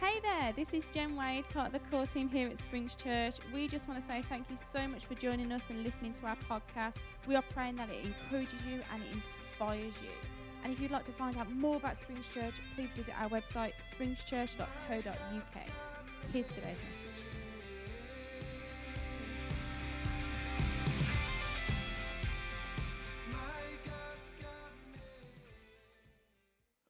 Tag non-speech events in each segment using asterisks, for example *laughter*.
Hey there, this is Jen Wade, part of the core team here at Springs Church. We just want to say thank you so much for joining us and listening to our podcast. We are praying that it encourages you and it inspires you. And if you'd like to find out more about Springs Church, please visit our website, springschurch.co.uk. Here's today's message.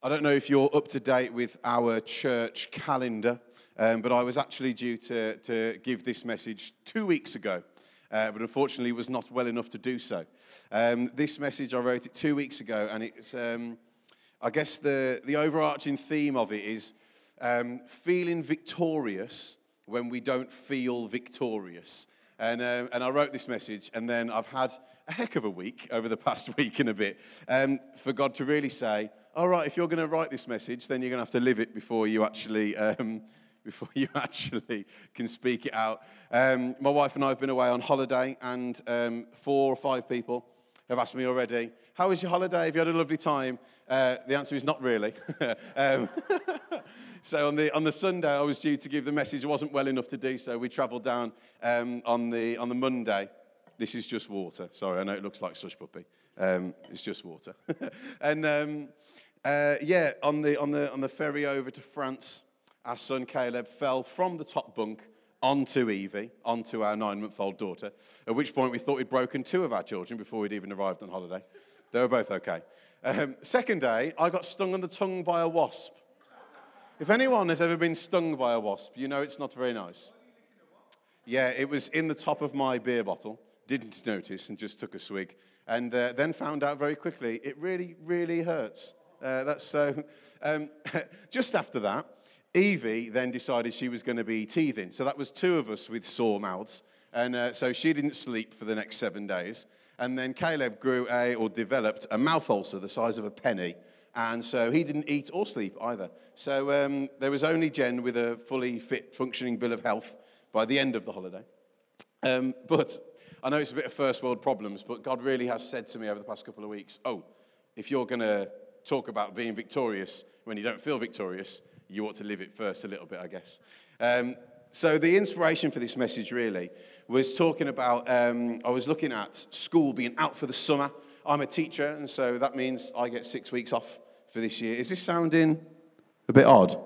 I don't know if you're up to date with our church calendar, um, but I was actually due to, to give this message two weeks ago, uh, but unfortunately was not well enough to do so. Um, this message, I wrote it two weeks ago, and it's, um, I guess the, the overarching theme of it is um, feeling victorious when we don't feel victorious. And, um, and I wrote this message, and then I've had a heck of a week over the past *laughs* week and a bit um, for God to really say, all right, if you're going to write this message, then you're going to have to live it before you actually. Um, *laughs* before you actually can speak it out. Um, my wife and I have been away on holiday, and um, four or five people have asked me already, How was your holiday? Have you had a lovely time? Uh, the answer is not really. *laughs* um, so on the, on the Sunday, I was due to give the message. It wasn't well enough to do so. We travelled down um, on, the, on the Monday. This is just water. Sorry, I know it looks like slush puppy. Um, it's just water. *laughs* and um, uh, yeah, on the, on, the, on the ferry over to France, our son Caleb fell from the top bunk onto Evie, onto our nine month old daughter, at which point we thought we'd broken two of our children before we'd even arrived on holiday. They were both okay. Um, second day, I got stung on the tongue by a wasp. If anyone has ever been stung by a wasp, you know it's not very nice. Yeah, it was in the top of my beer bottle, didn't notice, and just took a swig, and uh, then found out very quickly it really, really hurts. Uh, that's so. *laughs* Um, *laughs* just after that, Evie then decided she was going to be teething. So that was two of us with sore mouths. And uh, so she didn't sleep for the next seven days. And then Caleb grew a, or developed a mouth ulcer the size of a penny. And so he didn't eat or sleep either. So um, there was only Jen with a fully fit, functioning bill of health by the end of the holiday. Um, but I know it's a bit of first world problems, but God really has said to me over the past couple of weeks, oh, if you're going to talk about being victorious when you don't feel victorious, you ought to live it first a little bit, I guess. Um, so, the inspiration for this message really was talking about, um, I was looking at school being out for the summer. I'm a teacher, and so that means I get six weeks off for this year. Is this sounding a bit odd?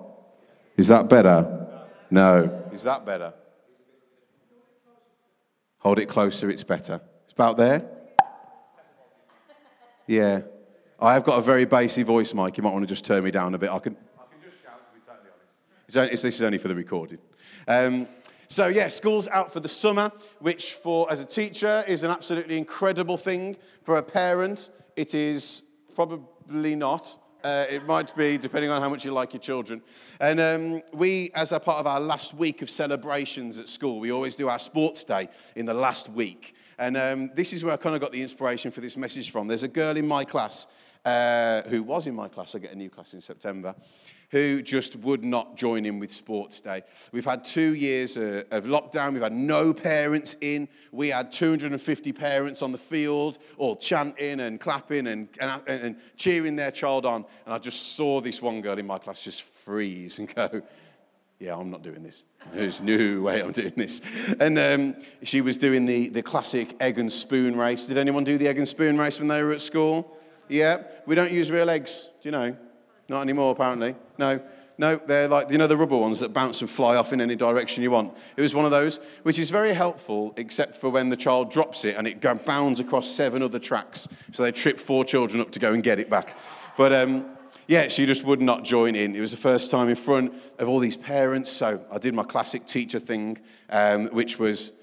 Is that better? No. Is that better? Hold it closer, it's better. It's about there? Yeah. I have got a very bassy voice, Mike. You might want to just turn me down a bit. I can, I can just shout, to be totally honest. Only, this is only for the recording. Um, so, yeah, school's out for the summer, which for as a teacher is an absolutely incredible thing. For a parent, it is probably not. Uh, it might be, depending on how much you like your children. And um, we, as a part of our last week of celebrations at school, we always do our sports day in the last week. And um, this is where I kind of got the inspiration for this message from. There's a girl in my class uh, who was in my class, I get a new class in September, who just would not join in with Sports Day. We've had two years uh, of lockdown. We've had no parents in. We had 250 parents on the field, all chanting and clapping and, and, and cheering their child on. And I just saw this one girl in my class just freeze and go, yeah, I'm not doing this. There's no way I'm doing this. And um, she was doing the, the classic egg and spoon race. Did anyone do the egg and spoon race when they were at school? Yeah, we don't use real eggs, do you know? Not anymore, apparently. No, no, they're like, you know, the rubber ones that bounce and fly off in any direction you want. It was one of those, which is very helpful, except for when the child drops it and it bounds across seven other tracks. So they trip four children up to go and get it back. But um, yeah, she just would not join in. It was the first time in front of all these parents. So I did my classic teacher thing, um, which was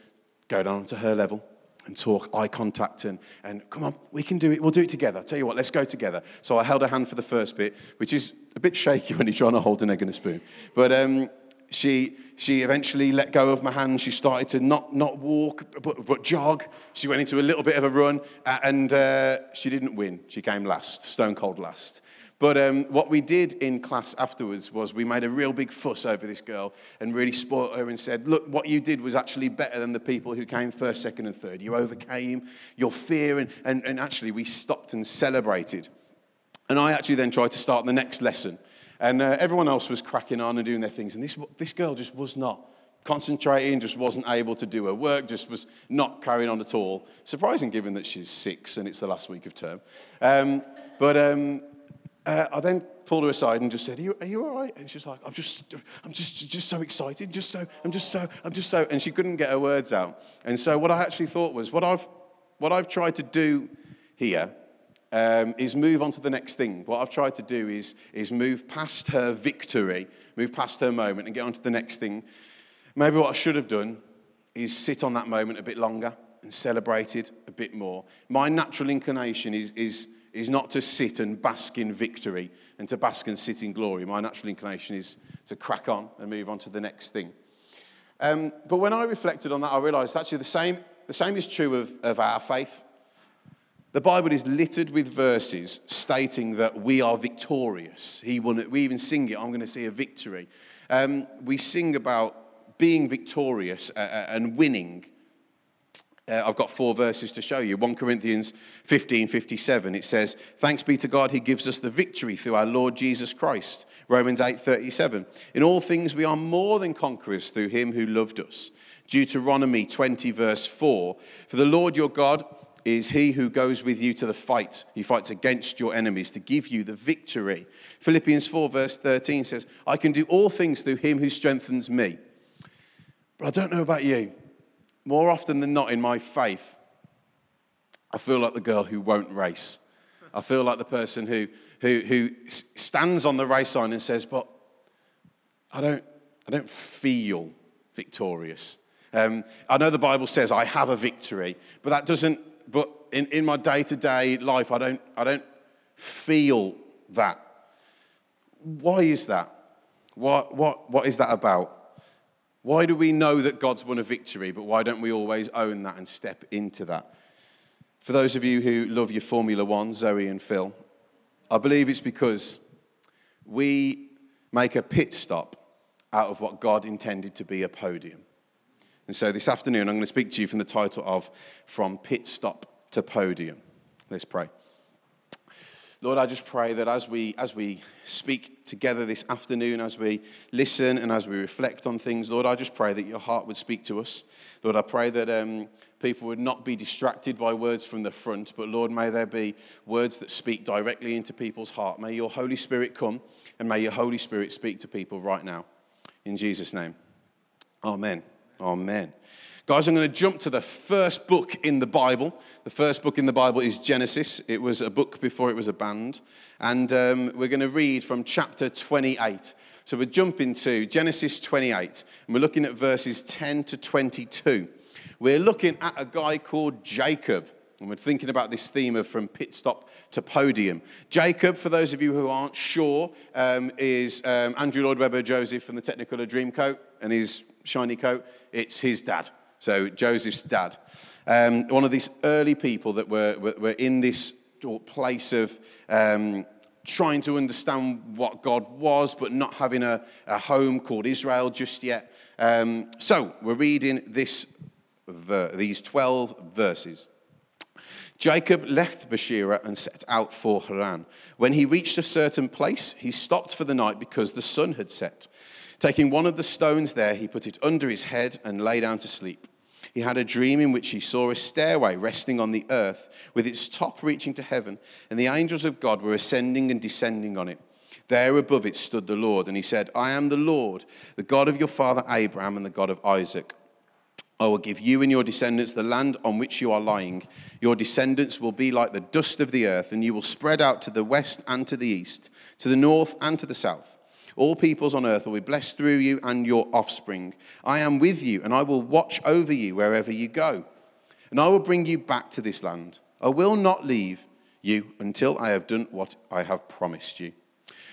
go down to her level and talk, eye contact, and, and come on, we can do it. We'll do it together. I'll tell you what, let's go together. So I held her hand for the first bit, which is a bit shaky *laughs* when you're trying to hold an egg and a spoon. But um, she, she eventually let go of my hand. She started to not, not walk, but, but jog. She went into a little bit of a run, and uh, she didn't win. She came last, stone cold last. But um, what we did in class afterwards was we made a real big fuss over this girl and really spoilt her and said, Look, what you did was actually better than the people who came first, second, and third. You overcame your fear, and, and, and actually we stopped and celebrated. And I actually then tried to start the next lesson. And uh, everyone else was cracking on and doing their things. And this, this girl just was not concentrating, just wasn't able to do her work, just was not carrying on at all. Surprising given that she's six and it's the last week of term. Um, but um, uh, I then pulled her aside and just said, are you, are you all right? And she's like, I'm just, I'm just, just so excited, just so, I'm just so, I'm just so, and she couldn't get her words out. And so what I actually thought was, what I've, what I've tried to do here um, is move on to the next thing. What I've tried to do is, is move past her victory, move past her moment and get on to the next thing. Maybe what I should have done is sit on that moment a bit longer and celebrate it a bit more. My natural inclination is, is, is not to sit and bask in victory and to bask and sit in glory. My natural inclination is to crack on and move on to the next thing. Um, but when I reflected on that, I realized actually the same, the same is true of, of our faith. The Bible is littered with verses stating that we are victorious. He won it. We even sing it, I'm going to see a victory. Um, we sing about being victorious uh, uh and winning. Uh, I've got four verses to show you. 1 Corinthians 15 57, it says, Thanks be to God, He gives us the victory through our Lord Jesus Christ. Romans 8 37, In all things we are more than conquerors through Him who loved us. Deuteronomy 20, verse 4, For the Lord your God, is he who goes with you to the fight. He fights against your enemies to give you the victory. Philippians 4, verse 13 says, I can do all things through him who strengthens me. But I don't know about you. More often than not in my faith, I feel like the girl who won't race. I feel like the person who, who, who stands on the race line and says, But I don't, I don't feel victorious. Um, I know the Bible says I have a victory, but that doesn't but in, in my day to day life, I don't, I don't feel that. Why is that? What, what, what is that about? Why do we know that God's won a victory, but why don't we always own that and step into that? For those of you who love your Formula One, Zoe and Phil, I believe it's because we make a pit stop out of what God intended to be a podium. And so this afternoon, I'm going to speak to you from the title of From Pit Stop to Podium. Let's pray. Lord, I just pray that as we, as we speak together this afternoon, as we listen and as we reflect on things, Lord, I just pray that your heart would speak to us. Lord, I pray that um, people would not be distracted by words from the front, but Lord, may there be words that speak directly into people's heart. May your Holy Spirit come and may your Holy Spirit speak to people right now. In Jesus' name. Amen. Amen. Guys, I'm going to jump to the first book in the Bible. The first book in the Bible is Genesis. It was a book before it was a band. And um, we're going to read from chapter 28. So we're jumping to Genesis 28, and we're looking at verses 10 to 22. We're looking at a guy called Jacob. And we're thinking about this theme of from pit stop to podium. Jacob, for those of you who aren't sure, um, is um, Andrew Lloyd Webber Joseph from the Technicolor Dreamcoat and his shiny coat. It's his dad. So Joseph's dad. Um, one of these early people that were, were, were in this place of um, trying to understand what God was, but not having a, a home called Israel just yet. Um, so we're reading this, these 12 verses. Jacob left Beersheba and set out for Haran. When he reached a certain place, he stopped for the night because the sun had set. Taking one of the stones there, he put it under his head and lay down to sleep. He had a dream in which he saw a stairway resting on the earth with its top reaching to heaven, and the angels of God were ascending and descending on it. There above it stood the Lord, and he said, I am the Lord, the God of your father Abraham and the God of Isaac. I will give you and your descendants the land on which you are lying. Your descendants will be like the dust of the earth, and you will spread out to the west and to the east, to the north and to the south. All peoples on earth will be blessed through you and your offspring. I am with you, and I will watch over you wherever you go. And I will bring you back to this land. I will not leave you until I have done what I have promised you.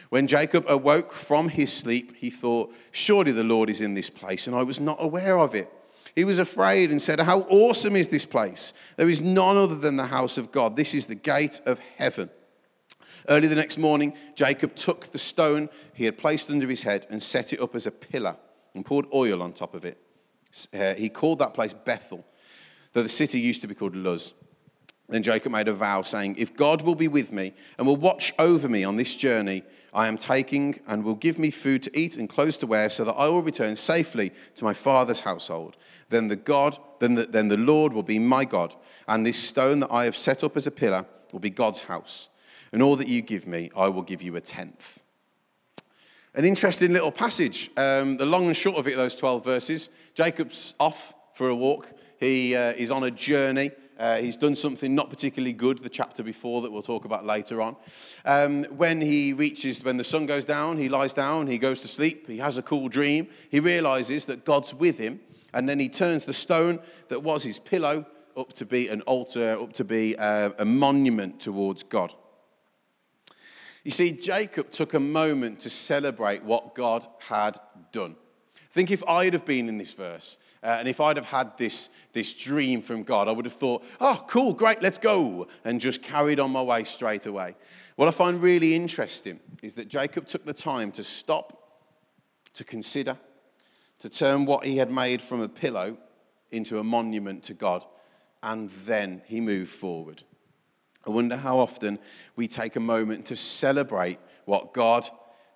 When Jacob awoke from his sleep, he thought, Surely the Lord is in this place, and I was not aware of it. He was afraid and said, How awesome is this place! There is none other than the house of God. This is the gate of heaven. Early the next morning, Jacob took the stone he had placed under his head and set it up as a pillar and poured oil on top of it. Uh, he called that place Bethel, though the city used to be called Luz. Then Jacob made a vow, saying, If God will be with me and will watch over me on this journey I am taking, and will give me food to eat and clothes to wear, so that I will return safely to my father's household, then the God, then the, then the Lord will be my God, and this stone that I have set up as a pillar will be God's house. And all that you give me, I will give you a tenth. An interesting little passage. Um, the long and short of it, those 12 verses. Jacob's off for a walk. He uh, is on a journey. Uh, he's done something not particularly good, the chapter before that we'll talk about later on. Um, when he reaches, when the sun goes down, he lies down, he goes to sleep, he has a cool dream. He realizes that God's with him, and then he turns the stone that was his pillow up to be an altar, up to be uh, a monument towards God. You see, Jacob took a moment to celebrate what God had done. Think if I'd have been in this verse, uh, and if I'd have had this, this dream from God, I would have thought, oh, cool, great, let's go, and just carried on my way straight away. What I find really interesting is that Jacob took the time to stop, to consider, to turn what he had made from a pillow into a monument to God, and then he moved forward. I wonder how often we take a moment to celebrate what God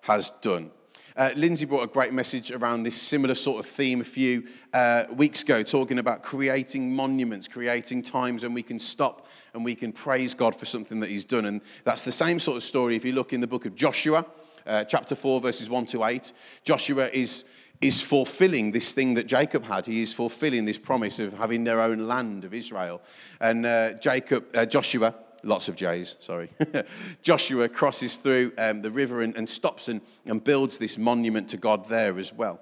has done uh, Lindsay brought a great message around this similar sort of theme a few uh, weeks ago, talking about creating monuments, creating times when we can stop and we can praise God for something that He's done. And that's the same sort of story if you look in the book of Joshua, uh, chapter 4, verses 1 to 8. Joshua is is fulfilling this thing that Jacob had. He is fulfilling this promise of having their own land of Israel. And uh, Jacob, uh, Joshua lots of J's, sorry. *laughs* Joshua crosses through um, the river and, and stops and, and builds this monument to God there as well.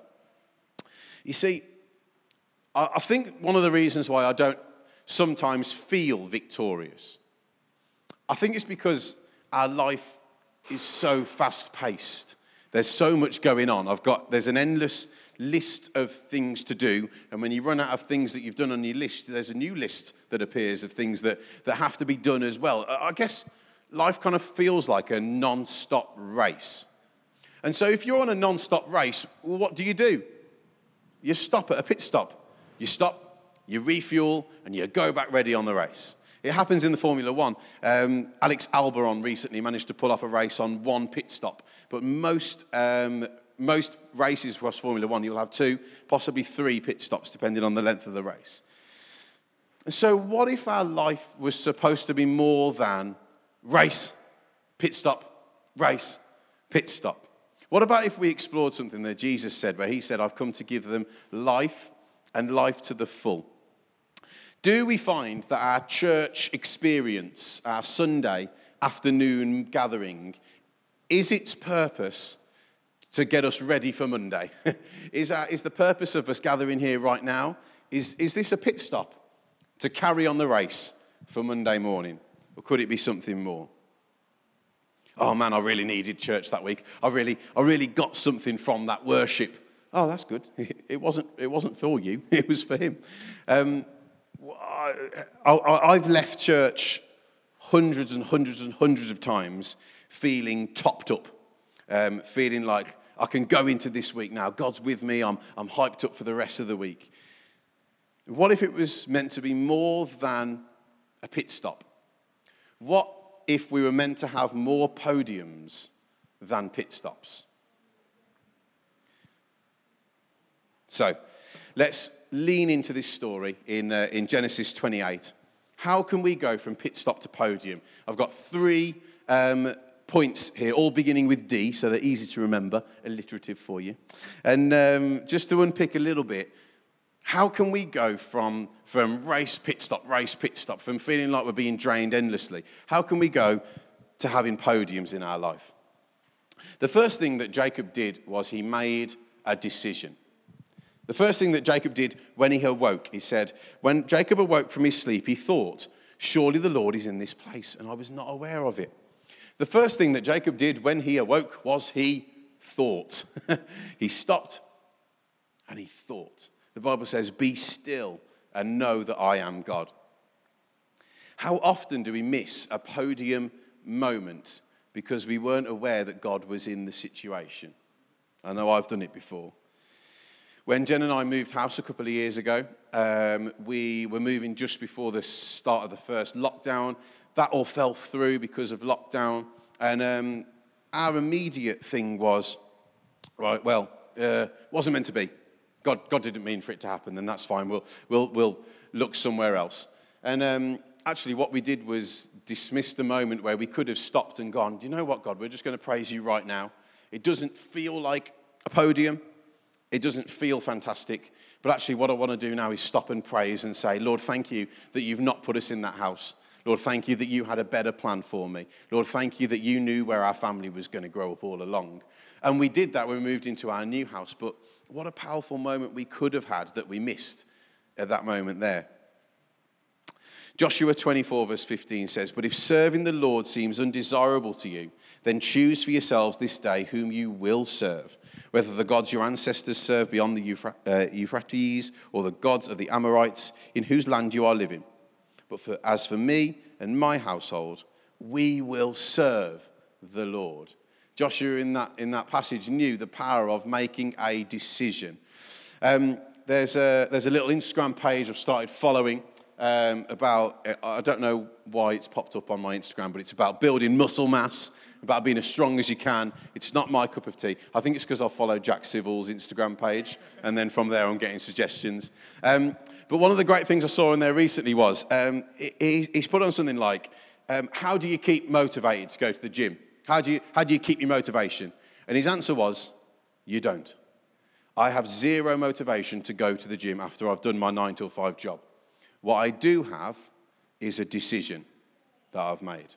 You see, I, I think one of the reasons why I don't sometimes feel victorious, I think it's because our life is so fast paced. There's so much going on. I've got, there's an endless list of things to do. And when you run out of things that you've done on your list, there's a new list that appears of things that, that have to be done as well. I guess life kind of feels like a non stop race. And so if you're on a non stop race, what do you do? You stop at a pit stop. You stop, you refuel, and you go back ready on the race. It happens in the Formula One. Um, Alex Albon recently managed to pull off a race on one pit stop, but most um, most races across Formula One, you'll have two, possibly three pit stops, depending on the length of the race. And so, what if our life was supposed to be more than race, pit stop, race, pit stop? What about if we explored something that Jesus said, where he said, I've come to give them life and life to the full? Do we find that our church experience, our Sunday afternoon gathering, is its purpose to get us ready for Monday? *laughs* is, our, is the purpose of us gathering here right now, is, is this a pit stop to carry on the race for Monday morning? Or could it be something more? Oh man, I really needed church that week. I really, I really got something from that worship. Oh, that's good. *laughs* It wasn't, it wasn't for you, *laughs* it was for him. Um, I, have left church hundreds and hundreds and hundreds of times feeling topped up, um, feeling like I can go into this week now. God's with me. I'm, I'm hyped up for the rest of the week. What if it was meant to be more than a pit stop? What if we were meant to have more podiums than pit stops? So let's lean into this story in, uh, in Genesis 28. How can we go from pit stop to podium? I've got three um, points here, all beginning with D, so they're easy to remember, alliterative for you. And um, just to unpick a little bit, how can we go from, from race, pit stop, race, pit stop, from feeling like we're being drained endlessly? How can we go to having podiums in our life? The first thing that Jacob did was he made a decision. The first thing that Jacob did when he awoke, he said, When Jacob awoke from his sleep, he thought, Surely the Lord is in this place, and I was not aware of it. The first thing that Jacob did when he awoke was he thought. *laughs* he stopped and he thought. The Bible says, Be still and know that I am God. How often do we miss a podium moment because we weren't aware that God was in the situation? I know I've done it before. When Jen and I moved house a couple of years ago, um, we were moving just before the start of the first lockdown. That all fell through because of lockdown. And um, our immediate thing was, right, well, uh, wasn't meant to be. God, God didn't mean for it to happen, then that's fine. We'll, we'll, we'll look somewhere else. And um, actually, what we did was dismiss the moment where we could have stopped and gone, Do you know what, God? We're just going to praise you right now. It doesn't feel like a podium, it doesn't feel fantastic. But actually, what I want to do now is stop and praise and say, Lord, thank you that you've not put us in that house. Lord, thank you that you had a better plan for me. Lord, thank you that you knew where our family was going to grow up all along. And we did that when we moved into our new house. But what a powerful moment we could have had that we missed at that moment there. Joshua 24, verse 15 says, But if serving the Lord seems undesirable to you, then choose for yourselves this day whom you will serve, whether the gods your ancestors served beyond the uh, Euphrates or the gods of the Amorites in whose land you are living. But for, as for me and my household, we will serve the Lord. Joshua, in that, in that passage, knew the power of making a decision. Um, there's, a, there's a little Instagram page I've started following um, about, I don't know why it's popped up on my Instagram, but it's about building muscle mass, about being as strong as you can. It's not my cup of tea. I think it's because I follow Jack Civil's Instagram page, and then from there I'm getting suggestions. Um, but one of the great things I saw in there recently was um, he, he's put on something like, um, How do you keep motivated to go to the gym? How do, you, how do you keep your motivation? And his answer was, You don't. I have zero motivation to go to the gym after I've done my nine till five job. What I do have is a decision that I've made.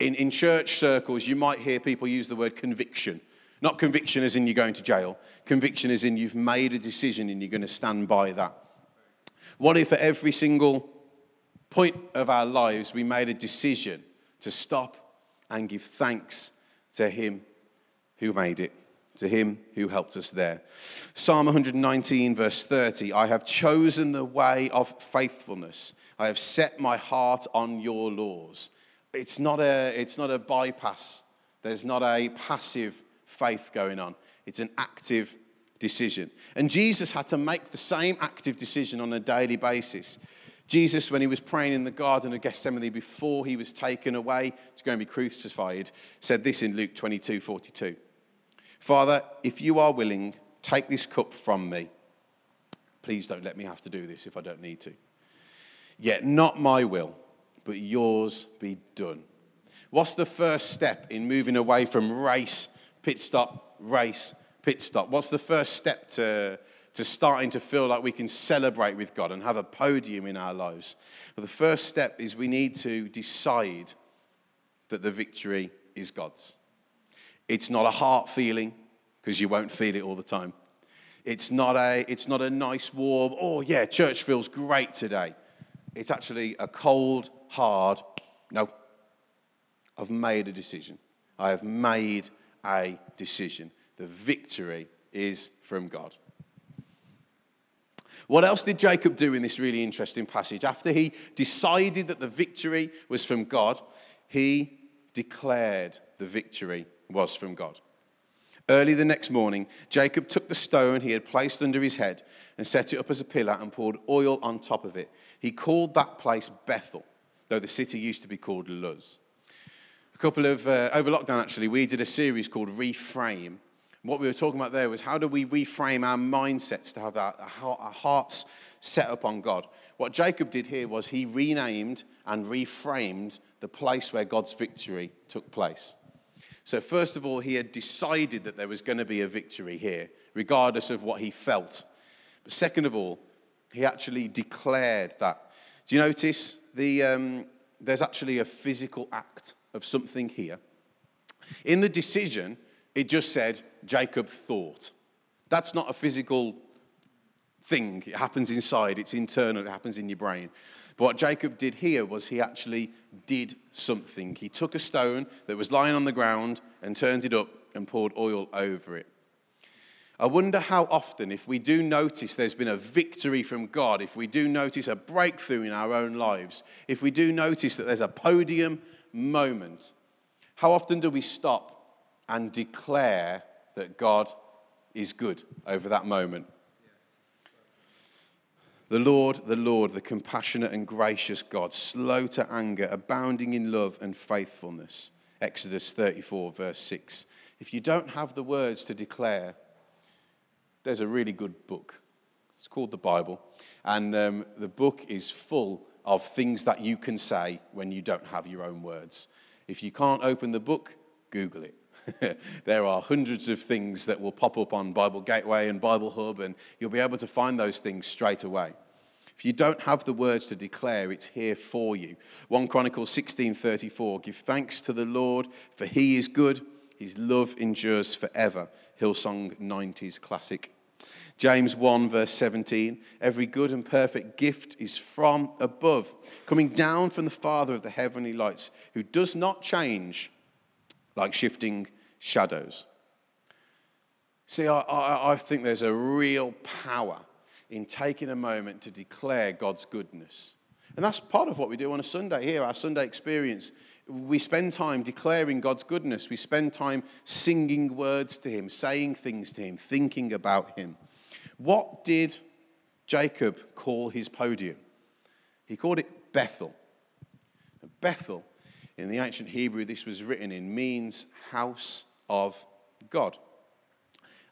In, in church circles, you might hear people use the word conviction. Not conviction as in you're going to jail, conviction as in you've made a decision and you're going to stand by that. What if at every single point of our lives we made a decision to stop and give thanks to Him who made it? to him who helped us there. Psalm 119, verse 30 I have chosen the way of faithfulness. I have set my heart on your laws. It's not a, it's not a bypass, there's not a passive faith going on, it's an active decision. And Jesus had to make the same active decision on a daily basis. Jesus, when he was praying in the Garden of Gethsemane before he was taken away to go and be crucified, said this in Luke 22 42. Father, if you are willing, take this cup from me. Please don't let me have to do this if I don't need to. Yet not my will, but yours be done. What's the first step in moving away from race, pit stop, race, pit stop? What's the first step to, to starting to feel like we can celebrate with God and have a podium in our lives? Well, the first step is we need to decide that the victory is God's. It's not a heart feeling, because you won't feel it all the time. It's not, a, it's not a nice, warm, oh yeah, church feels great today. It's actually a cold, hard, no. I've made a decision. I have made a decision. The victory is from God. What else did Jacob do in this really interesting passage? After he decided that the victory was from God, he declared the victory was from God. Early the next morning, Jacob took the stone he had placed under his head and set it up as a pillar and poured oil on top of it. He called that place Bethel, though the city used to be called Luz. A couple of, uh, over lockdown actually, we did a series called Reframe. What we were talking about there was how do we reframe our mindsets to have our, our hearts set up on God. What Jacob did here was he renamed and reframed the place where God's victory took place. So, first of all, he had decided that there was going to be a victory here, regardless of what he felt. But second of all, he actually declared that. Do you notice the, um, there's actually a physical act of something here? In the decision, it just said Jacob thought. That's not a physical thing. It happens inside, it's internal, it happens in your brain. But what Jacob did here was he actually did something. He took a stone that was lying on the ground and turned it up and poured oil over it. I wonder how often, if we do notice there's been a victory from God, if we do notice a breakthrough in our own lives, if we do notice that there's a podium moment, how often do we stop and declare that God is good over that moment? The Lord, the Lord, the compassionate and gracious God, slow to anger, abounding in love and faithfulness. Exodus 34, verse 6. If you don't have the words to declare, there's a really good book. It's called the Bible. And um, the book is full of things that you can say when you don't have your own words. If you can't open the book, Google it. *laughs* there are hundreds of things that will pop up on Bible Gateway and Bible Hub, and you'll be able to find those things straight away. If you don't have the words to declare, it's here for you. 1 Chronicles 16:34 Give thanks to the Lord, for he is good, his love endures forever. Hillsong 90s classic. James 1, verse 17 Every good and perfect gift is from above, coming down from the Father of the heavenly lights, who does not change like shifting shadows. See, I, I, I think there's a real power in taking a moment to declare God's goodness. And that's part of what we do on a Sunday here, our Sunday experience. We spend time declaring God's goodness. We spend time singing words to Him, saying things to Him, thinking about Him. What did Jacob call his podium? He called it Bethel. Bethel, in the ancient Hebrew, this was written in, means house of God.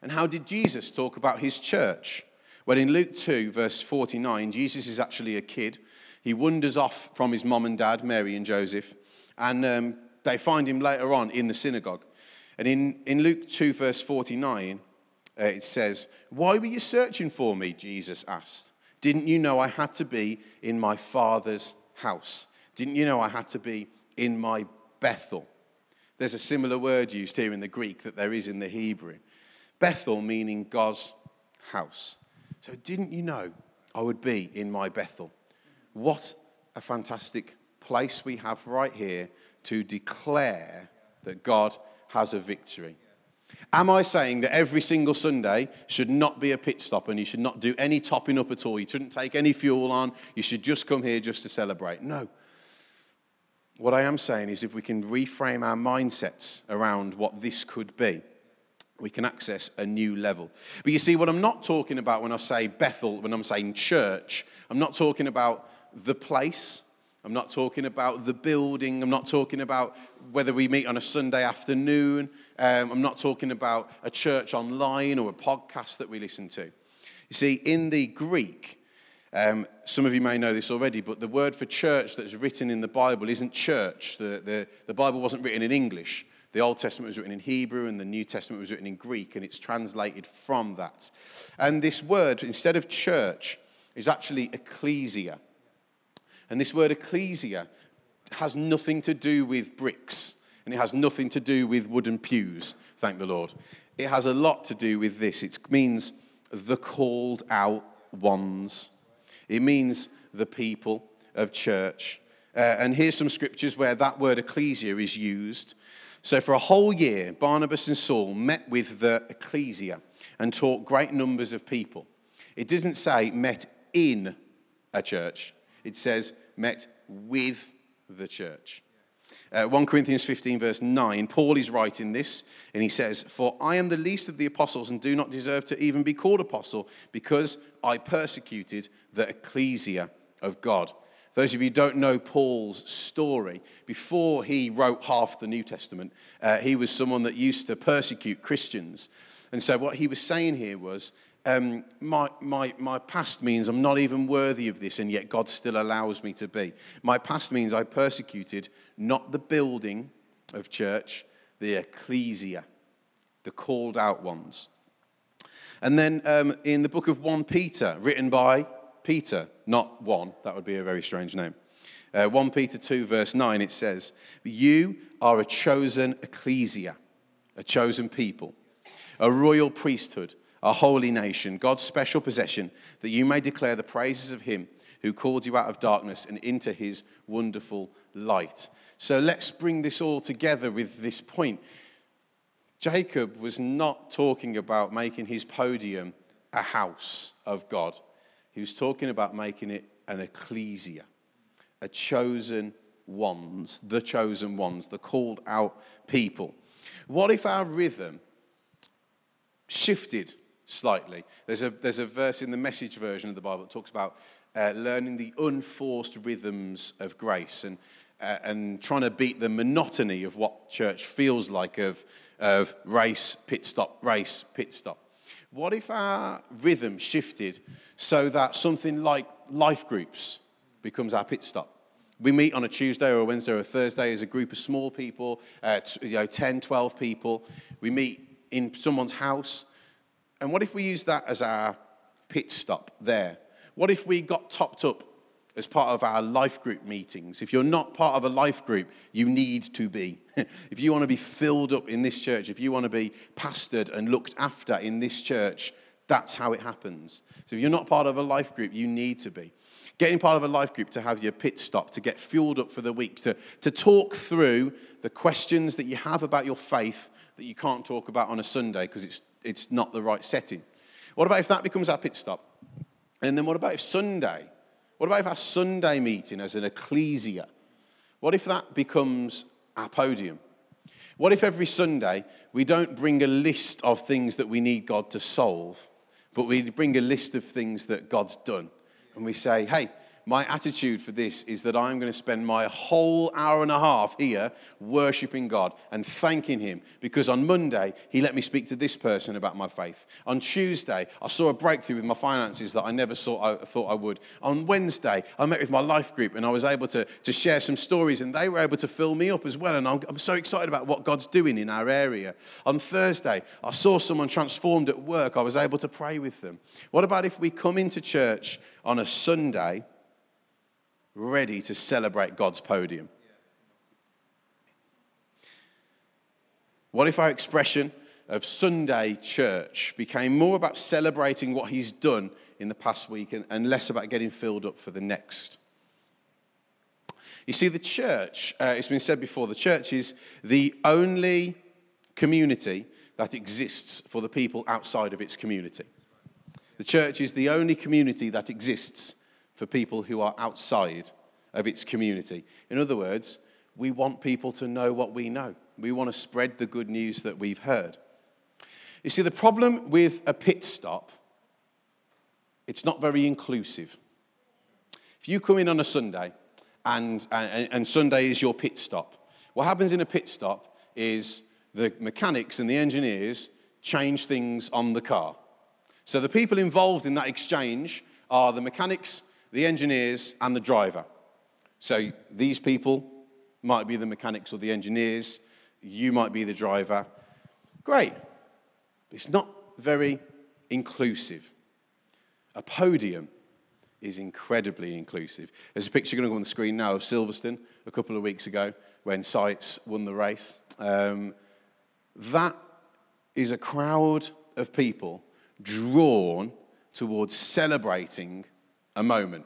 And how did Jesus talk about his church? Well, in Luke 2, verse 49, Jesus is actually a kid. He wanders off from his mom and dad, Mary and Joseph, and um, they find him later on in the synagogue. And in, in Luke 2, verse 49, uh, it says, Why were you searching for me? Jesus asked. Didn't you know I had to be in my father's house? Didn't you know I had to be in my Bethel? There's a similar word used here in the Greek that there is in the Hebrew. Bethel meaning God's house. So, didn't you know I would be in my Bethel? What a fantastic place we have right here to declare that God has a victory. Am I saying that every single Sunday should not be a pit stop and you should not do any topping up at all? You shouldn't take any fuel on. You should just come here just to celebrate. No. What I am saying is if we can reframe our mindsets around what this could be, we can access a new level. But you see, what I'm not talking about when I say Bethel, when I'm saying church, I'm not talking about the place. I'm not talking about the building. I'm not talking about whether we meet on a Sunday afternoon. Um, I'm not talking about a church online or a podcast that we listen to. You see, in the Greek, um, some of you may know this already, but the word for church that's written in the Bible isn't church. The, the, the Bible wasn't written in English. The Old Testament was written in Hebrew and the New Testament was written in Greek, and it's translated from that. And this word, instead of church, is actually ecclesia. And this word ecclesia has nothing to do with bricks, and it has nothing to do with wooden pews, thank the Lord. It has a lot to do with this. It means the called out ones, it means the people of church. Uh, and here's some scriptures where that word ecclesia is used. So, for a whole year, Barnabas and Saul met with the ecclesia and taught great numbers of people. It doesn't say met in a church, it says met with the church. Uh, 1 Corinthians 15, verse 9, Paul is writing this, and he says, For I am the least of the apostles and do not deserve to even be called apostle because I persecuted the ecclesia of God. Those of you who don't know Paul's story, before he wrote half the New Testament, uh, he was someone that used to persecute Christians. And so what he was saying here was, um, my, my, my past means I'm not even worthy of this, and yet God still allows me to be. My past means I persecuted not the building of church, the ecclesia, the called out ones. And then um, in the book of 1 Peter, written by Peter, not one, that would be a very strange name. Uh, 1 Peter 2, verse 9, it says, You are a chosen ecclesia, a chosen people, a royal priesthood, a holy nation, God's special possession, that you may declare the praises of him who called you out of darkness and into his wonderful light. So let's bring this all together with this point. Jacob was not talking about making his podium a house of God. He was talking about making it an ecclesia, a chosen ones, the chosen ones, the called out people. What if our rhythm shifted slightly. There's a, there's a verse in the message version of the Bible that talks about uh, learning the unforced rhythms of grace and, uh, and trying to beat the monotony of what church feels like of, of race, pit stop, race, pit stop. What if our rhythm shifted so that something like life groups becomes our pit stop? We meet on a Tuesday or a Wednesday or a Thursday as a group of small people, uh, you know, 10, 12 people. We meet in someone's house. And what if we use that as our pit stop there? What if we got topped up as part of our life group meetings? If you're not part of a life group, you need to be. *laughs* if you want to be filled up in this church, if you want to be pastored and looked after in this church, that's how it happens. So if you're not part of a life group, you need to be. Getting part of a life group to have your pit stop, to get fueled up for the week, to, to talk through the questions that you have about your faith that you can't talk about on a Sunday because it's, it's not the right setting. What about if that becomes our pit stop? And then what about if Sunday? What about if our Sunday meeting as an ecclesia? What if that becomes our podium? What if every Sunday we don't bring a list of things that we need God to solve, but we bring a list of things that God's done? and we say, hey, my attitude for this is that I'm going to spend my whole hour and a half here worshiping God and thanking Him because on Monday, He let me speak to this person about my faith. On Tuesday, I saw a breakthrough with my finances that I never saw, I thought I would. On Wednesday, I met with my life group and I was able to, to share some stories and they were able to fill me up as well. And I'm, I'm so excited about what God's doing in our area. On Thursday, I saw someone transformed at work. I was able to pray with them. What about if we come into church on a Sunday? Ready to celebrate God's podium? What if our expression of Sunday church became more about celebrating what He's done in the past week and, and less about getting filled up for the next? You see, the church, uh, it's been said before, the church is the only community that exists for the people outside of its community. The church is the only community that exists for people who are outside of its community. In other words, we want people to know what we know. We want to spread the good news that we've heard. You see, the problem with a pit stop, it's not very inclusive. If you come in on a Sunday and, and, and Sunday is your pit stop, what happens in a pit stop is the mechanics and the engineers change things on the car. So the people involved in that exchange are the mechanics the engineers, and the driver. So these people might be the mechanics or the engineers, you might be the driver. Great. It's not very inclusive. A podium is incredibly inclusive. There's a picture going to go on the screen now of Silverstone a couple of weeks ago when Sainz won the race. Um, that is a crowd of people drawn towards celebrating a moment.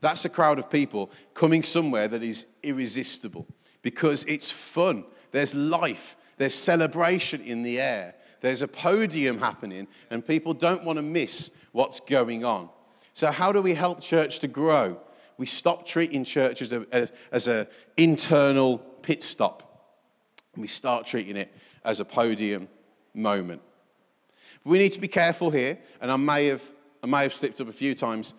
That's a crowd of people coming somewhere that is irresistible because it's fun. There's life, there's celebration in the air, there's a podium happening, and people don't want to miss what's going on. So, how do we help church to grow? We stop treating church as an as, as a internal pit stop, and we start treating it as a podium moment. We need to be careful here, and I may have I may have slipped up a few times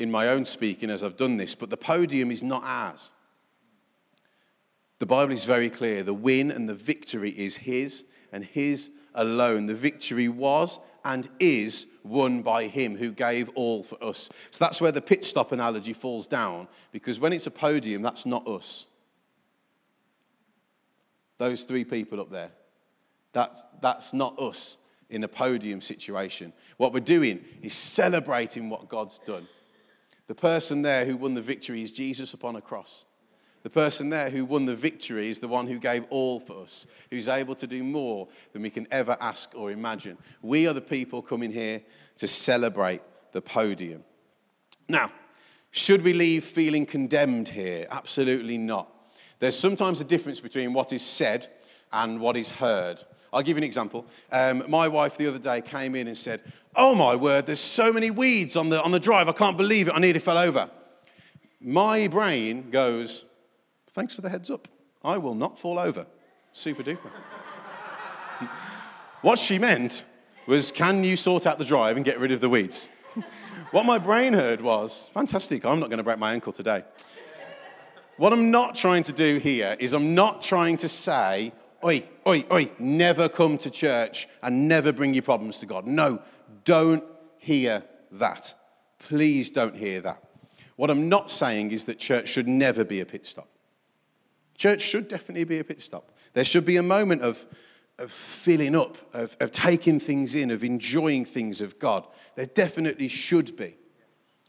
in my own speaking as I've done this, but the podium is not ours. The Bible is very clear. The win and the victory is His and His alone. The victory was and is won by Him who gave all for us. So that's where the pit stop analogy falls down, because when it's a podium, that's not us. Those three people up there, that's, that's not us in a podium situation. What we're doing is celebrating what God's done. The person there who won the victory is Jesus upon a cross. The person there who won the victory is the one who gave all for us, who's able to do more than we can ever ask or imagine. We are the people coming here to celebrate the podium. Now, should we leave feeling condemned here? Absolutely not. There's sometimes a difference between what is said and what is heard. I'll give you an example. Um, my wife the other day came in and said, Oh my word, there's so many weeds on the, on the drive. I can't believe it. I nearly fell over. My brain goes, Thanks for the heads up. I will not fall over. Super duper. *laughs* what she meant was can you sort out the drive and get rid of the weeds? *laughs* what my brain heard was fantastic, I'm not going to break my ankle today. What I'm not trying to do here is I'm not trying to say, oi, oi, oi, never come to church and never bring your problems to God. No, don't hear that. Please don't hear that. What I'm not saying is that church should never be a pit stop. Church should definitely be a pit stop. There should be a moment of, of filling up, of, of taking things in, of enjoying things of God. There definitely should be.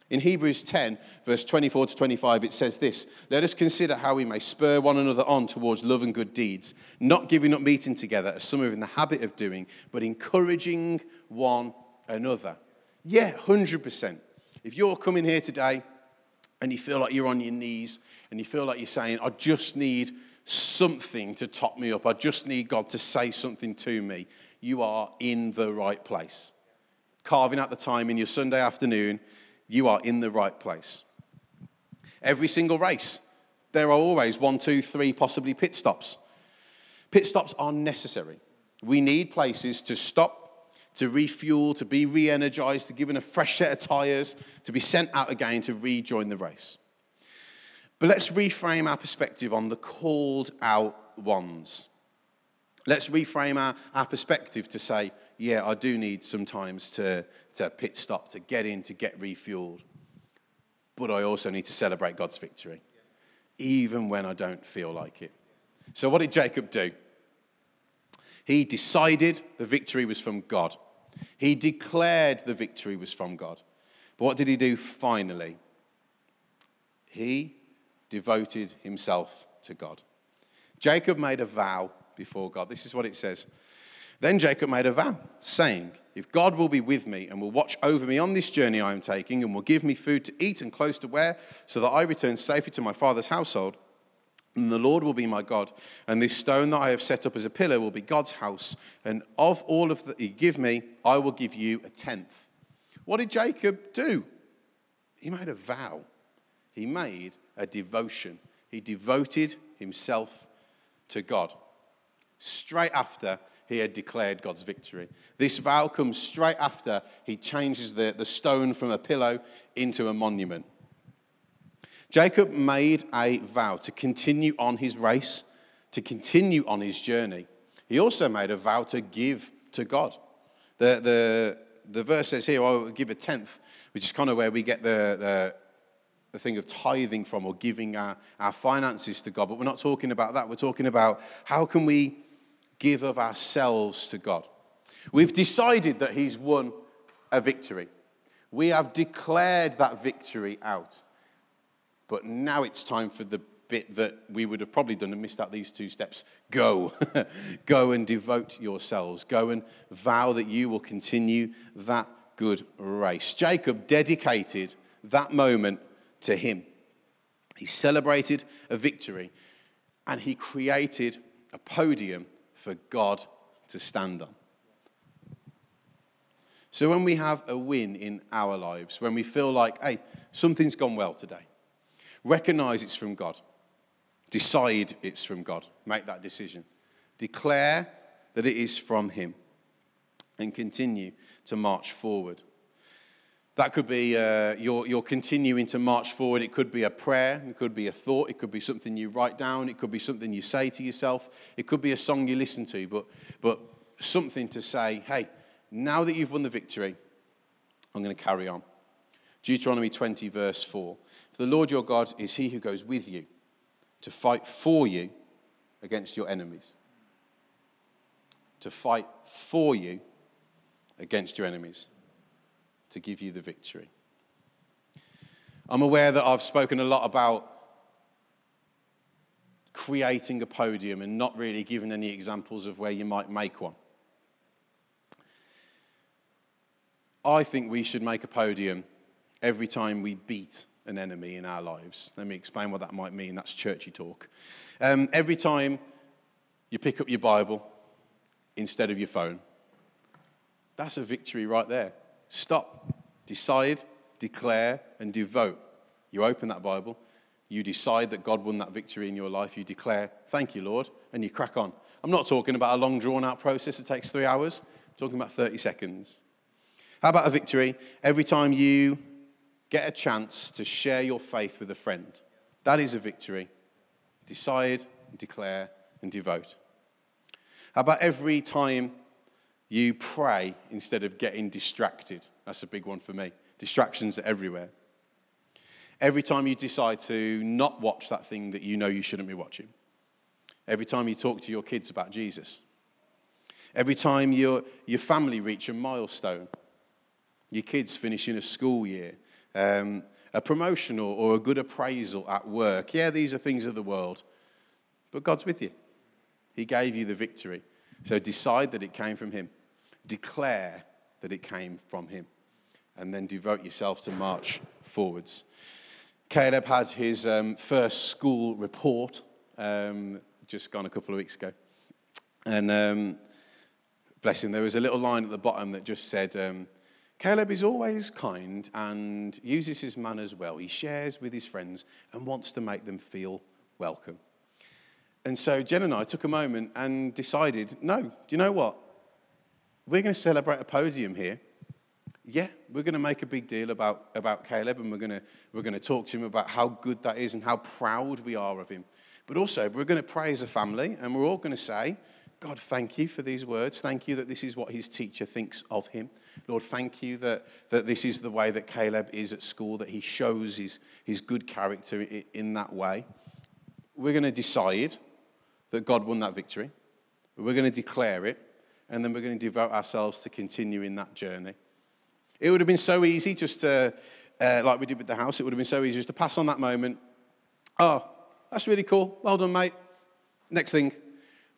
In Hebrews 10, verse 24 to 25, it says this Let us consider how we may spur one another on towards love and good deeds, not giving up meeting together, as some are in the habit of doing, but encouraging one another. Yeah, 100%. If you're coming here today and you feel like you're on your knees and you feel like you're saying, I just need something to top me up, I just need God to say something to me, you are in the right place. Carving out the time in your Sunday afternoon you are in the right place. Every single race, there are always one, two, three, possibly pit stops. Pit stops are necessary. We need places to stop, to refuel, to be re energized, to given a fresh set of tires, to be sent out again to rejoin the race. But let's reframe our perspective on the called out ones. Let's reframe our, our perspective to say, yeah, I do need sometimes to, to pit stop, to get in, to get refueled. But I also need to celebrate God's victory, even when I don't feel like it. So, what did Jacob do? He decided the victory was from God. He declared the victory was from God. But what did he do finally? He devoted himself to God. Jacob made a vow before God. This is what it says then Jacob made a vow, saying, If God will be with me and will watch over me on this journey I am taking, and will give me food to eat and clothes to wear, so that I return safely to my father's household, and the Lord will be my God, and this stone that I have set up as a pillar will be God's house, and of all of that He give me, I will give you a tenth. What did Jacob do? He made a vow. He made a devotion. He devoted himself to God. Straight after he had declared God's victory. This vow comes straight after he changes the, the stone from a pillow into a monument. Jacob made a vow to continue on his race, to continue on his journey. He also made a vow to give to God. The, the, the verse says here, I'll give a tenth, which is kind of where we get the, the, the thing of tithing from or giving our, our finances to God. But we're not talking about that. We're talking about how can we give of ourselves to God. We've decided that He's won a victory. We have declared that victory out. But now it's time for the bit that we would have probably done and missed out these two steps. Go. *laughs* Go and devote yourselves. Go and vow that you will continue that good race. Jacob dedicated that moment to him. He celebrated a victory and he created a podium for God to stand on. So when we have a win in our lives, when we feel like, hey, something's gone well today, recognize it's from God. Decide it's from God. Make that decision. Declare that it is from Him and continue to march forward. That could be uh, you're continuing to march forward. It could be a prayer. It could be a thought. It could be something you write down. It could be something you say to yourself. It could be a song you listen to, but, but something to say, hey, now that you've won the victory, I'm going to carry on. Deuteronomy 20, verse 4. For the Lord your God is he who goes with you to fight for you against your enemies. To fight for you against your enemies to give you the victory. I'm aware that I've spoken a lot about creating a podium and not really given any examples of where you might make one. I think we should make a podium every time we beat an enemy in our lives. Let me explain what that might mean. That's churchy talk. Um, every time you pick up your Bible instead of your phone, that's a victory right there. Stop, decide, declare, and devote. You open that Bible, you decide that God won that victory in your life, you declare, Thank you, Lord, and you crack on. I'm not talking about a long drawn out process that takes three hours. I'm talking about 30 seconds. How about a victory every time you get a chance to share your faith with a friend? That is a victory. Decide, declare, and devote. How about every time you pray instead of getting distracted? That's a big one for me. Distractions are everywhere. Every time you decide to not watch that thing that you know you shouldn't be watching. Every time you talk to your kids about Jesus. Every time your, your family reach a milestone. Your kids finishing a school year. Um, a promotion or, or a good appraisal at work. Yeah, these are things of the world. But God's with you. He gave you the victory. So decide that it came from Him. Declare that it came from Him. And then devote yourself to march forwards. Caleb had his um, first school report um, just gone a couple of weeks ago. And um, bless him, there was a little line at the bottom that just said, um, Caleb is always kind and uses his manners well. He shares with his friends and wants to make them feel welcome. And so Jen and I took a moment and decided no, do you know what? We're going to celebrate a podium here yeah, we're going to make a big deal about, about Caleb and we're going, to, we're going to talk to him about how good that is and how proud we are of him. But also, we're going to pray as a family and we're all going to say, God, thank you for these words. Thank you that this is what his teacher thinks of him. Lord, thank you that, that this is the way that Caleb is at school, that he shows his, his good character in, in that way. We're going to decide that God won that victory. We're going to declare it, and then we're going to devote ourselves to continuing that journey. It would have been so easy just to, uh, like we did with the house, it would have been so easy just to pass on that moment. Oh, that's really cool. Well done, mate. Next thing.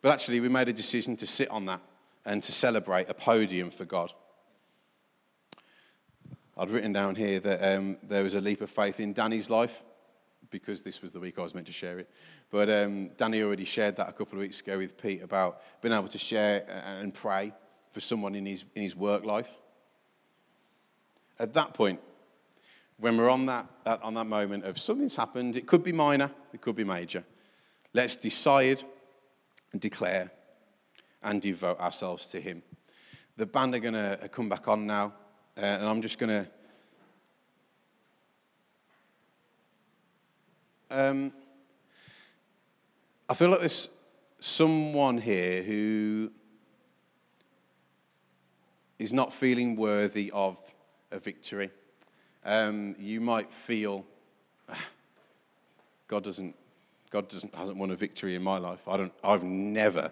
But actually, we made a decision to sit on that and to celebrate a podium for God. I'd written down here that um, there was a leap of faith in Danny's life because this was the week I was meant to share it. But um, Danny already shared that a couple of weeks ago with Pete about being able to share and pray for someone in his, in his work life at that point, when we're on that, that, on that moment of something's happened, it could be minor, it could be major. Let's decide and declare and devote ourselves to Him. The band are going to come back on now, uh, and I'm just going to. Um, I feel like there's someone here who is not feeling worthy of a victory. Um, you might feel God doesn't, God doesn't, hasn't won a victory in my life. I don't, I've never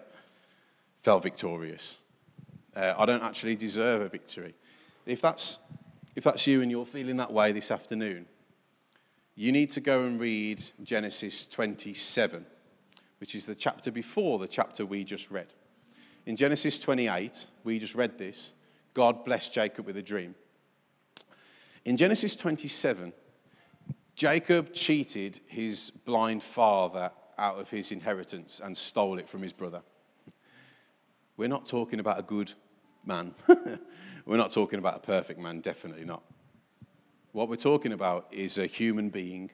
felt victorious. Uh, I don't actually deserve a victory. If that's, if that's you and you're feeling that way this afternoon, you need to go and read Genesis 27, which is the chapter before the chapter we just read. In Genesis 28, we just read this God blessed Jacob with a dream. In Genesis 27, Jacob cheated his blind father out of his inheritance and stole it from his brother. We're not talking about a good man. *laughs* we're not talking about a perfect man, definitely not. What we're talking about is a human being,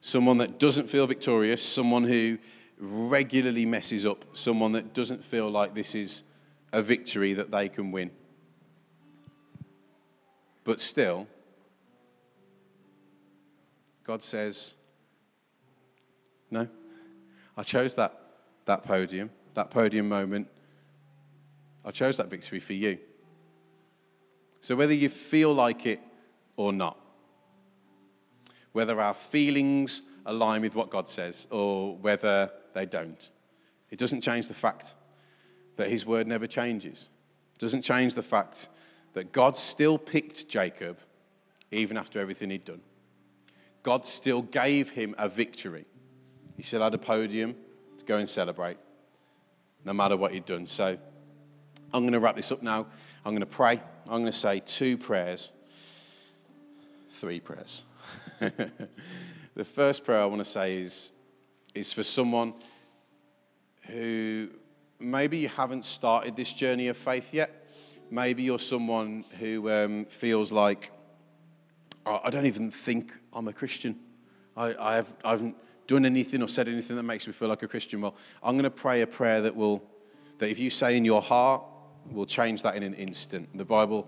someone that doesn't feel victorious, someone who regularly messes up, someone that doesn't feel like this is a victory that they can win. But still, God says, No, I chose that, that podium, that podium moment. I chose that victory for you. So whether you feel like it or not, whether our feelings align with what God says or whether they don't, it doesn't change the fact that His word never changes. It doesn't change the fact that God still picked Jacob even after everything he'd done. God still gave him a victory. He still had a podium to go and celebrate, no matter what he'd done. So I'm going to wrap this up now. I'm going to pray. I'm going to say two prayers, three prayers. *laughs* the first prayer I want to say is, is for someone who maybe you haven't started this journey of faith yet Maybe you're someone who um, feels like, I don't even think I'm a Christian. I, I, have, I haven't done anything or said anything that makes me feel like a Christian. Well, I'm going to pray a prayer that will, that if you say in your heart, will change that in an instant. The Bible,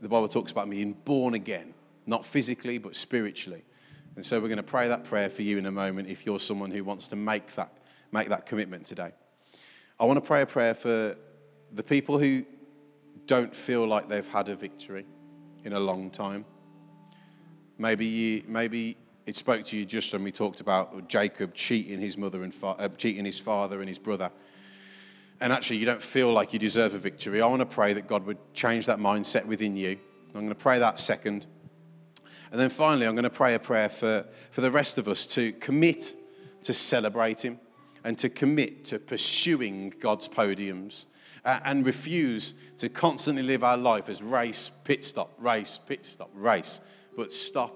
the Bible talks about being born again, not physically, but spiritually. And so we're going to pray that prayer for you in a moment if you're someone who wants to make that, make that commitment today. I want to pray a prayer for the people who don't feel like they've had a victory in a long time. Maybe, you, maybe it spoke to you just when we talked about Jacob cheating his mother and fa- uh, cheating his father and his brother. And actually, you don't feel like you deserve a victory. I want to pray that God would change that mindset within you. I'm going to pray that second. And then finally, I'm going to pray a prayer for, for the rest of us to commit to celebrating and to commit to pursuing God's podiums uh, and refuse to constantly live our life as race, pit stop, race, pit stop, race, but stop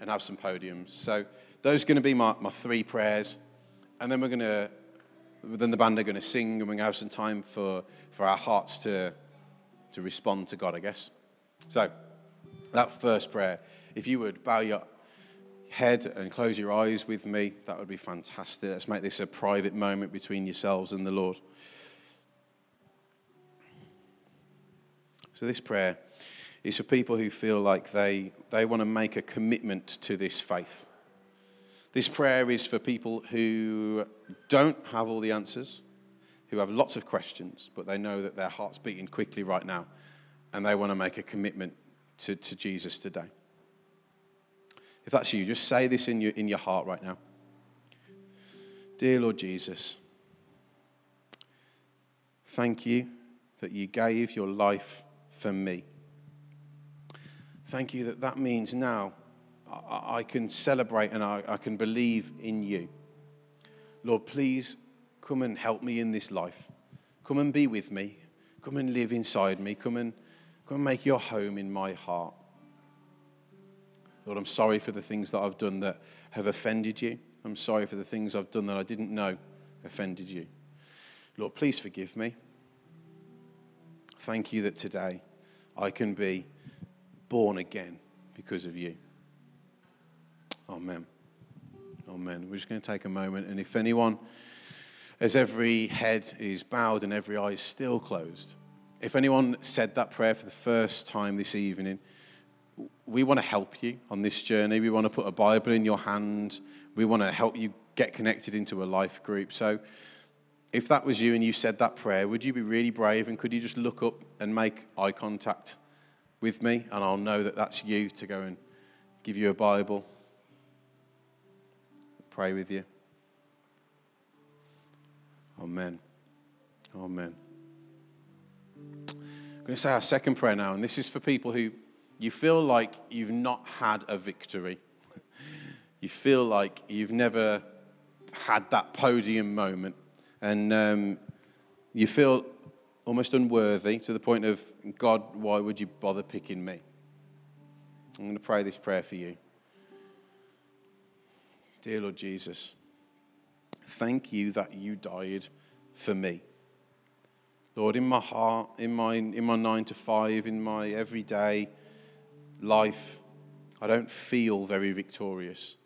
and have some podiums. So those are going to be my, my three prayers. And then we're going to, then the band are going to sing and we're going to have some time for, for our hearts to, to respond to God, I guess. So that first prayer, if you would bow your head and close your eyes with me, that would be fantastic. Let's make this a private moment between yourselves and the Lord. So, this prayer is for people who feel like they, they want to make a commitment to this faith. This prayer is for people who don't have all the answers, who have lots of questions, but they know that their heart's beating quickly right now, and they want to make a commitment to, to Jesus today. If that's you, just say this in your, in your heart right now. Dear Lord Jesus, thank you that you gave your life for me. Thank you that that means now I, I can celebrate and I, I can believe in you. Lord, please come and help me in this life. Come and be with me. Come and live inside me. Come and, come and make your home in my heart. Lord, I'm sorry for the things that I've done that have offended you. I'm sorry for the things I've done that I didn't know offended you. Lord, please forgive me. Thank you that today I can be born again because of you. Amen. Amen. We're just going to take a moment, and if anyone, as every head is bowed and every eye is still closed, if anyone said that prayer for the first time this evening, we want to help you on this journey. We want to put a Bible in your hand. We want to help you get connected into a life group. So, if that was you and you said that prayer, would you be really brave and could you just look up and make eye contact with me? And I'll know that that's you to go and give you a Bible, pray with you. Amen. Amen. I'm going to say our second prayer now, and this is for people who you feel like you've not had a victory. you feel like you've never had that podium moment and um, you feel almost unworthy to the point of, God, why would you bother picking me? I'm going to pray this prayer for you. Dear Lord Jesus, thank you that you died for me. Lord, in my heart, in my, in my nine to five, in my everyday life, I don't feel very victorious.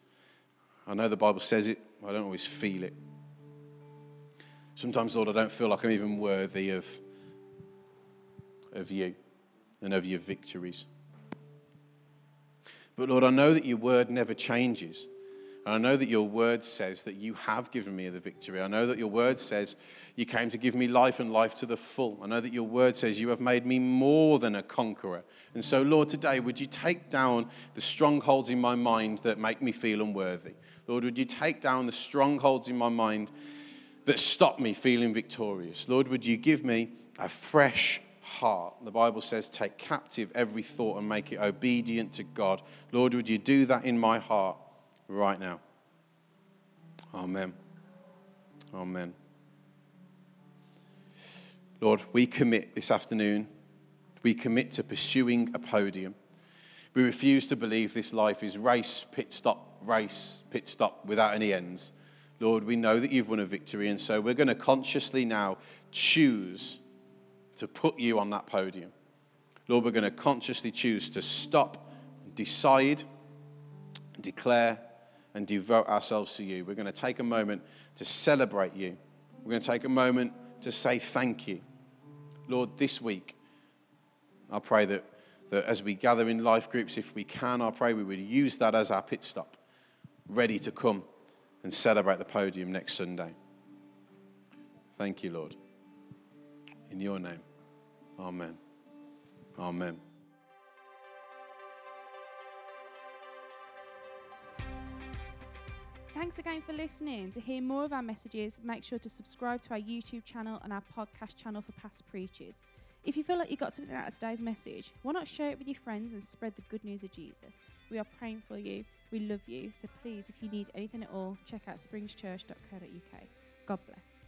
I know the Bible says it, I don't always feel it. Sometimes, Lord, I don't feel like I'm even worthy of, of you and of your victories. But Lord, I know that your word never changes. And I know that your word says that you have given me the victory. I know that your word says you came to give me life and life to the full. I know that your word says you have made me more than a conqueror. And so, Lord, today, would you take down the strongholds in my mind that make me feel unworthy? Lord, would you take down the strongholds in my mind that stop me feeling victorious. Lord, would you give me a fresh heart? The Bible says, take captive every thought and make it obedient to God. Lord, would you do that in my heart right now? Amen. Amen. Lord, we commit this afternoon, we commit to pursuing a podium. We refuse to believe this life is race, pit stop, race, pit stop without any ends. Lord, we know that you've won a victory, and so we're going to consciously now choose to put you on that podium. Lord, we're going to consciously choose to stop, decide, declare, and devote ourselves to you. We're going to take a moment to celebrate you. We're going to take a moment to say thank you. Lord, this week, I pray that, that as we gather in life groups, if we can, I pray we would use that as our pit stop, ready to come and celebrate the podium next Sunday. Thank you, Lord. In your name, amen. Amen. Thanks again for listening. To hear more of our messages, make sure to subscribe to our YouTube channel and our podcast channel for past preachers. If you feel like you got something out of today's message, why not share it with your friends and spread the good news of Jesus? We are praying for you. We love you. So please, if you need anything at all, check out springschurch.co.uk. God bless.